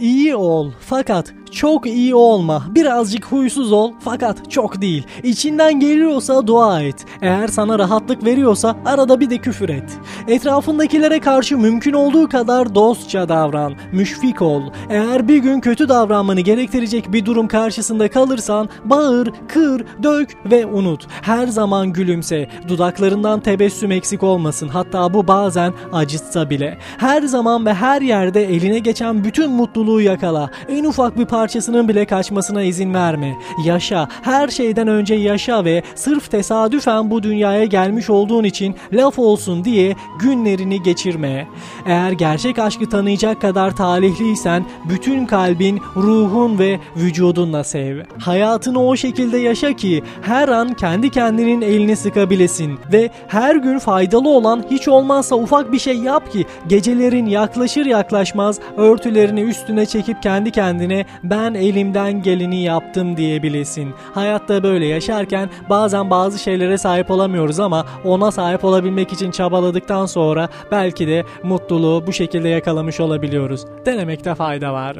İyi ol. Fakat çok iyi olma. Birazcık huysuz ol fakat çok değil. İçinden geliyorsa dua et. Eğer sana rahatlık veriyorsa arada bir de küfür et. Etrafındakilere karşı mümkün olduğu kadar dostça davran. Müşfik ol. Eğer bir gün kötü davranmanı gerektirecek bir durum karşısında kalırsan bağır, kır, dök ve unut. Her zaman gülümse. Dudaklarından tebessüm eksik olmasın. Hatta bu bazen acıtsa bile. Her zaman ve her yerde eline geçen bütün mutluluğu yakala. En ufak bir parçasının bile kaçmasına izin verme. Yaşa. Her şeyden önce yaşa ve sırf tesadüfen bu dünyaya gelmiş olduğun için laf olsun diye günlerini geçirme. Eğer gerçek aşkı tanıyacak kadar talihliysen bütün kalbin, ruhun ve vücudunla sev. Hayatını o şekilde yaşa ki her an kendi kendinin elini sıkabilesin ve her gün faydalı olan hiç olmazsa ufak bir şey yap ki gecelerin yaklaşır yaklaşmaz örtülerini üstüne çekip kendi kendine ben elimden geleni yaptım diyebilesin. Hayatta böyle yaşarken bazen bazı şeylere sahip olamıyoruz ama ona sahip olabilmek için çabaladıktan sonra belki de mutluluğu bu şekilde yakalamış olabiliyoruz. Denemekte fayda var.